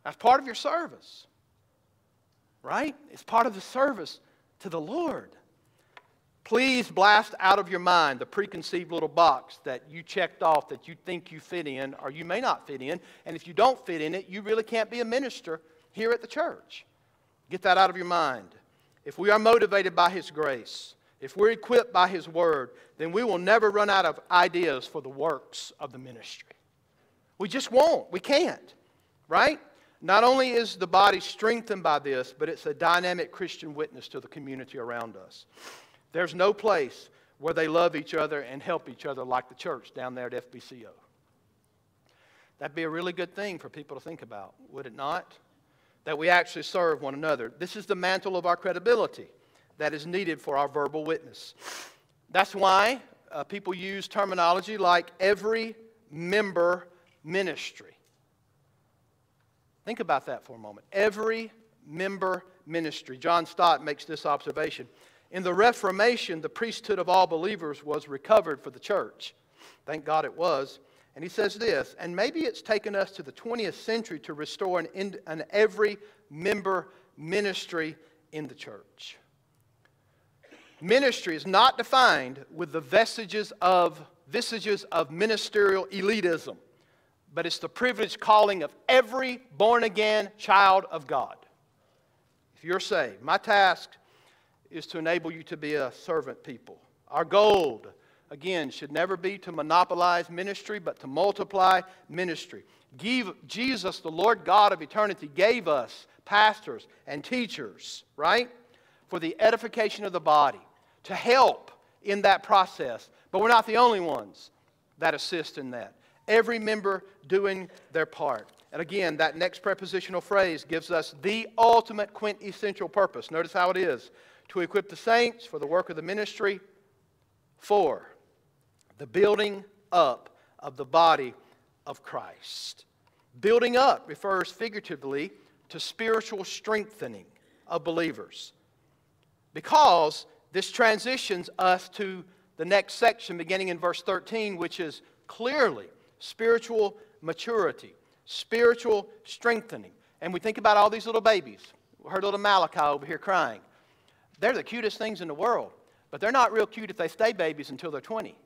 That's part of your service. Right? It's part of the service to the Lord. Please blast out of your mind the preconceived little box that you checked off that you think you fit in or you may not fit in. And if you don't fit in it, you really can't be a minister here at the church. Get that out of your mind. If we are motivated by His grace, if we're equipped by His Word, then we will never run out of ideas for the works of the ministry. We just won't. We can't. Right? Not only is the body strengthened by this, but it's a dynamic Christian witness to the community around us. There's no place where they love each other and help each other like the church down there at FBCO. That'd be a really good thing for people to think about, would it not? That we actually serve one another. This is the mantle of our credibility that is needed for our verbal witness. That's why uh, people use terminology like every member ministry. Think about that for a moment. Every member ministry. John Stott makes this observation. In the Reformation, the priesthood of all believers was recovered for the church. Thank God it was. And he says this, and maybe it's taken us to the 20th century to restore an, an every member ministry in the church. Ministry is not defined with the vestiges of vestiges of ministerial elitism, but it's the privileged calling of every born again child of God. If you're saved, my task is to enable you to be a servant people. Our goal, again, should never be to monopolize ministry, but to multiply ministry. Give, Jesus, the Lord God of eternity, gave us pastors and teachers, right? For the edification of the body, to help in that process. But we're not the only ones that assist in that. Every member doing their part. And again, that next prepositional phrase gives us the ultimate quintessential purpose. Notice how it is to equip the saints for the work of the ministry. For, the building up of the body of Christ. Building up refers figuratively to spiritual strengthening of believers. Because this transitions us to the next section beginning in verse 13, which is clearly spiritual maturity, spiritual strengthening. And we think about all these little babies. We heard little Malachi over here crying. They're the cutest things in the world, but they're not real cute if they stay babies until they're 20.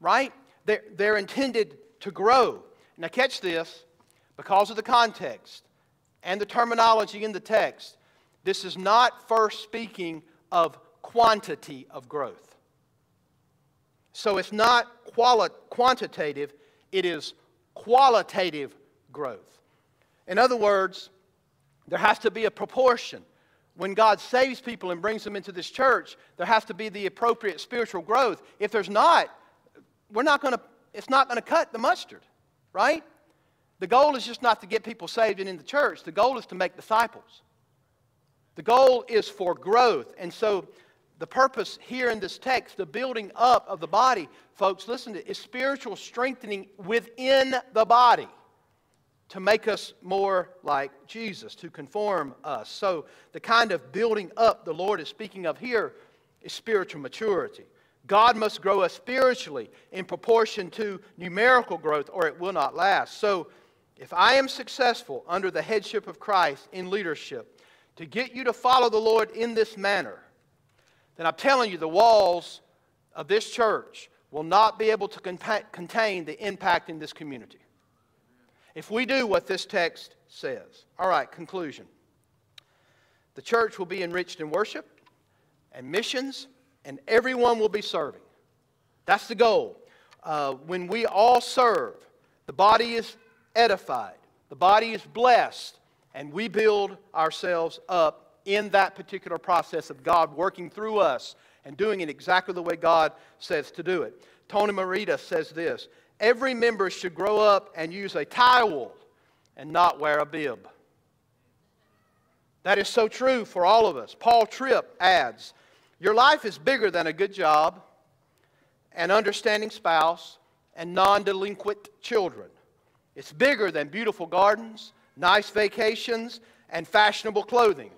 Right? They're, they're intended to grow. Now, catch this because of the context and the terminology in the text. This is not first speaking of quantity of growth. So it's not quali- quantitative, it is qualitative growth. In other words, there has to be a proportion when God saves people and brings them into this church, there has to be the appropriate spiritual growth. If there's not, we're not going to, it's not going to cut the mustard, right? The goal is just not to get people saved and in the church. The goal is to make disciples. The goal is for growth. And so the purpose here in this text, the building up of the body, folks, listen to it, is spiritual strengthening within the body to make us more like Jesus, to conform us. So, the kind of building up the Lord is speaking of here is spiritual maturity. God must grow us spiritually in proportion to numerical growth, or it will not last. So, if I am successful under the headship of Christ in leadership to get you to follow the Lord in this manner, then I'm telling you, the walls of this church will not be able to contain the impact in this community if we do what this text says. All right, conclusion. The church will be enriched in worship and missions, and everyone will be serving. That's the goal. Uh, when we all serve, the body is edified, the body is blessed, and we build ourselves up in that particular process of God working through us and doing it exactly the way God says to do it. Tony Merida says this every member should grow up and use a towel and not wear a bib. That is so true for all of us. Paul Tripp adds Your life is bigger than a good job, an understanding spouse, and non delinquent children. It's bigger than beautiful gardens, nice vacations, and fashionable clothing.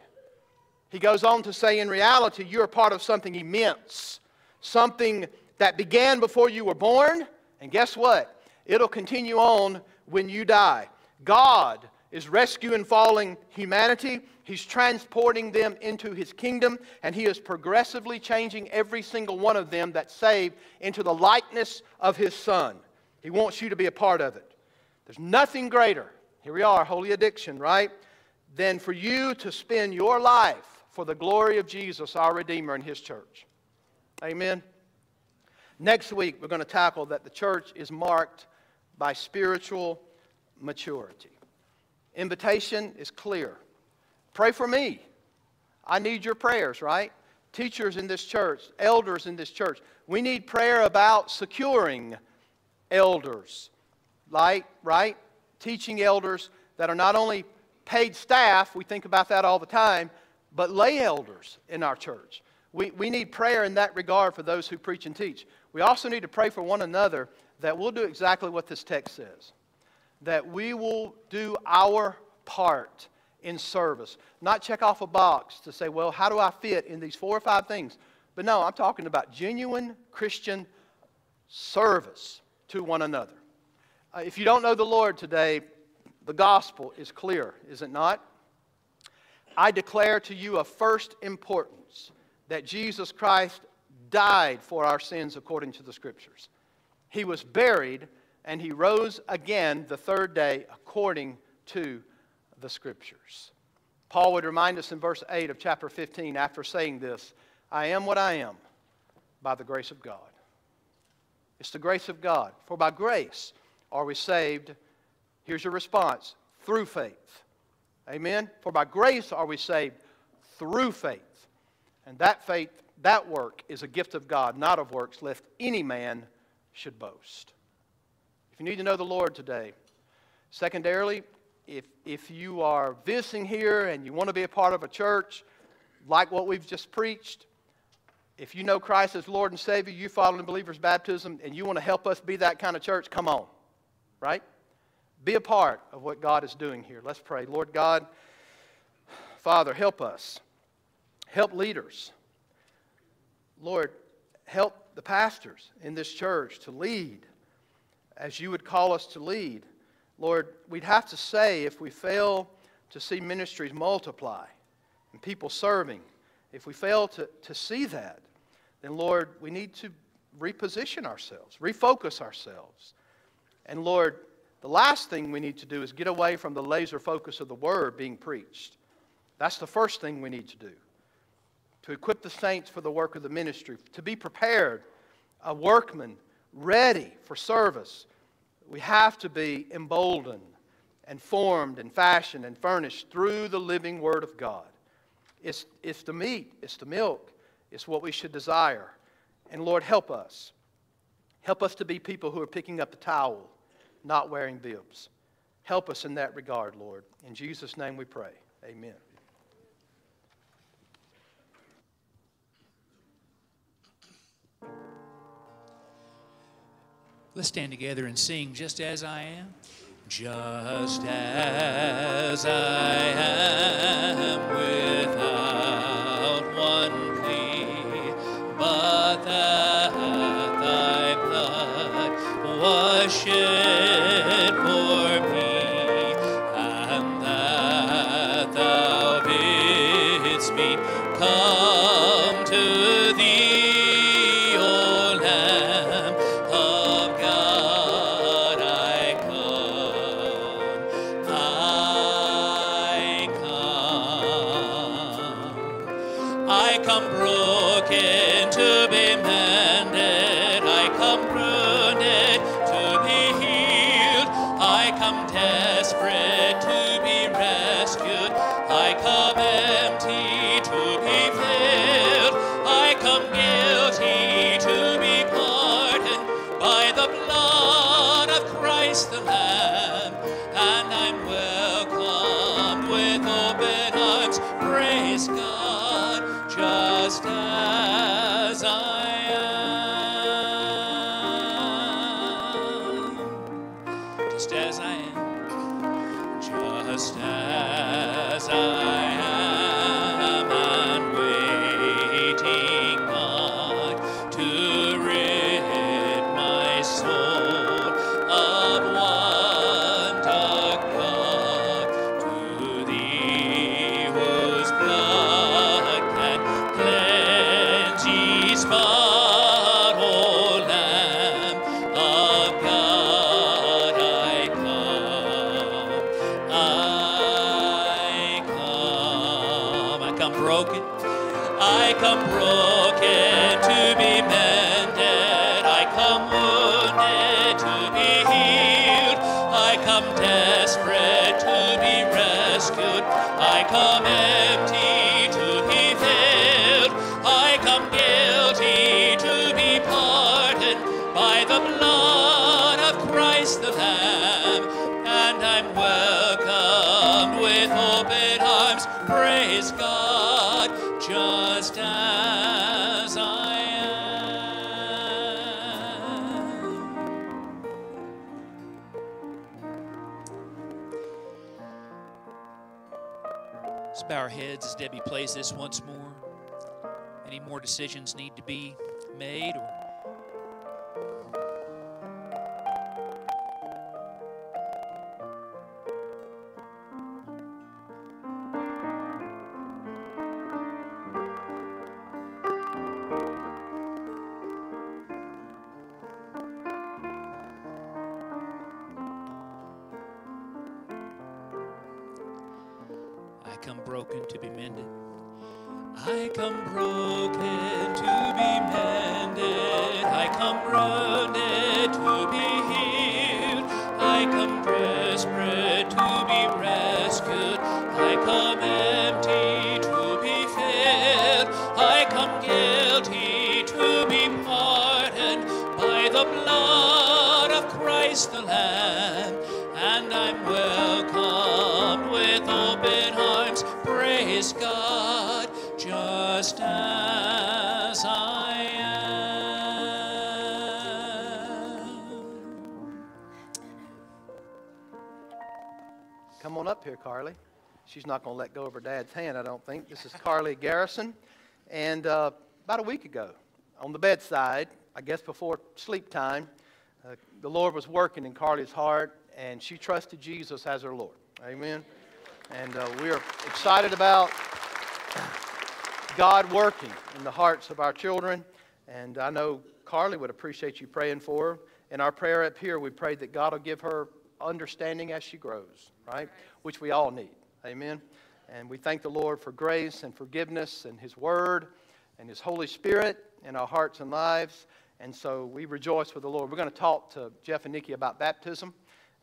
He goes on to say, in reality, you're part of something immense, something that began before you were born and guess what? It'll continue on when you die. God is rescuing falling humanity. He's transporting them into his kingdom, and he is progressively changing every single one of them that's saved into the likeness of his son. He wants you to be a part of it. There's nothing greater, here we are, holy addiction, right? Than for you to spend your life for the glory of Jesus, our Redeemer, and his church. Amen. Next week, we're going to tackle that the church is marked by spiritual maturity. Invitation is clear. Pray for me. I need your prayers, right? Teachers in this church, elders in this church. We need prayer about securing elders, like, right? Teaching elders that are not only paid staff, we think about that all the time, but lay elders in our church. We, we need prayer in that regard for those who preach and teach. We also need to pray for one another that we'll do exactly what this text says that we will do our part in service. Not check off a box to say, well, how do I fit in these four or five things? But no, I'm talking about genuine Christian service to one another. Uh, if you don't know the Lord today, the gospel is clear, is it not? I declare to you of first importance that Jesus Christ died for our sins according to the Scriptures. He was buried and he rose again the third day according to the Scriptures. Paul would remind us in verse 8 of chapter 15 after saying this I am what I am by the grace of God. It's the grace of God. For by grace are we saved. Here's your response through faith. Amen? For by grace are we saved through faith. And that faith, that work, is a gift of God, not of works, lest any man should boast. If you need to know the Lord today, secondarily, if, if you are visiting here and you want to be a part of a church like what we've just preached, if you know Christ as Lord and Savior, you follow in believer's baptism, and you want to help us be that kind of church, come on. Right? Be a part of what God is doing here. Let's pray. Lord God, Father, help us. Help leaders. Lord, help the pastors in this church to lead as you would call us to lead. Lord, we'd have to say if we fail to see ministries multiply and people serving, if we fail to, to see that, then Lord, we need to reposition ourselves, refocus ourselves. And Lord, the last thing we need to do is get away from the laser focus of the word being preached. That's the first thing we need to do. To equip the saints for the work of the ministry, to be prepared, a workman ready for service. We have to be emboldened and formed and fashioned and furnished through the living Word of God. It's, it's the meat, it's the milk, it's what we should desire. And Lord, help us. Help us to be people who are picking up the towel not wearing bibs. Help us in that regard, Lord. In Jesus' name we pray. Amen. Let's stand together and sing just as I am. Just as I am without plays this once more. Any more decisions need to be made or come broken here, Carly. She's not going to let go of her dad's hand, I don't think. This is Carly Garrison. And uh, about a week ago, on the bedside, I guess before sleep time, uh, the Lord was working in Carly's heart, and she trusted Jesus as her Lord. Amen. And uh, we are excited about God working in the hearts of our children. And I know Carly would appreciate you praying for her. In our prayer up here, we pray that God will give her understanding as she grows, right? Which we all need. Amen. And we thank the Lord for grace and forgiveness and His Word and His Holy Spirit in our hearts and lives. And so we rejoice with the Lord. We're going to talk to Jeff and Nikki about baptism,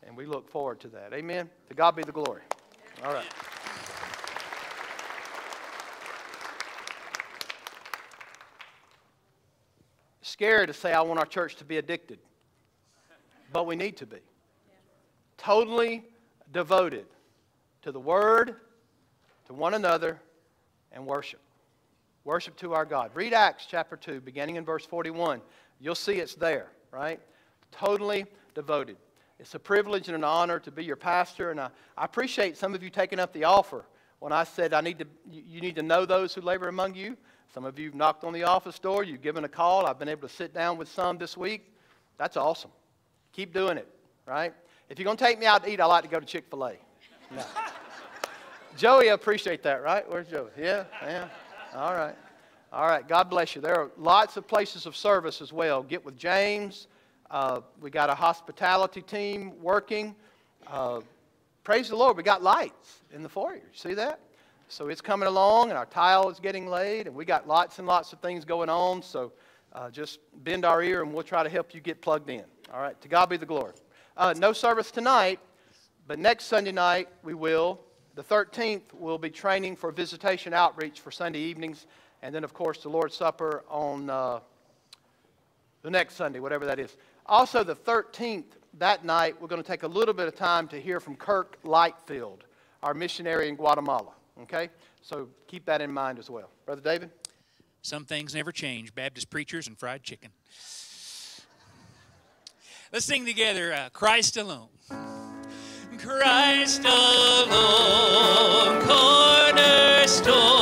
and we look forward to that. Amen. To God be the glory. All right. Scary to say I want our church to be addicted, but we need to be. Totally devoted to the Word, to one another, and worship. Worship to our God. Read Acts chapter 2, beginning in verse 41. You'll see it's there, right? Totally devoted. It's a privilege and an honor to be your pastor, and I, I appreciate some of you taking up the offer when I said I need to, you need to know those who labor among you. Some of you have knocked on the office door, you've given a call. I've been able to sit down with some this week. That's awesome. Keep doing it, right? If you're going to take me out to eat, I like to go to Chick fil A. No. Joey, I appreciate that, right? Where's Joey? Yeah, yeah. All right. All right. God bless you. There are lots of places of service as well. Get with James. Uh, we got a hospitality team working. Uh, praise the Lord. We got lights in the foyer. See that? So it's coming along, and our tile is getting laid, and we got lots and lots of things going on. So uh, just bend our ear, and we'll try to help you get plugged in. All right. To God be the glory. Uh, no service tonight, but next Sunday night we will. The 13th, we'll be training for visitation outreach for Sunday evenings. And then, of course, the Lord's Supper on uh, the next Sunday, whatever that is. Also, the 13th, that night, we're going to take a little bit of time to hear from Kirk Lightfield, our missionary in Guatemala. Okay? So keep that in mind as well. Brother David? Some things never change Baptist preachers and fried chicken. Let's sing together uh, Christ alone. Christ alone, cornerstone.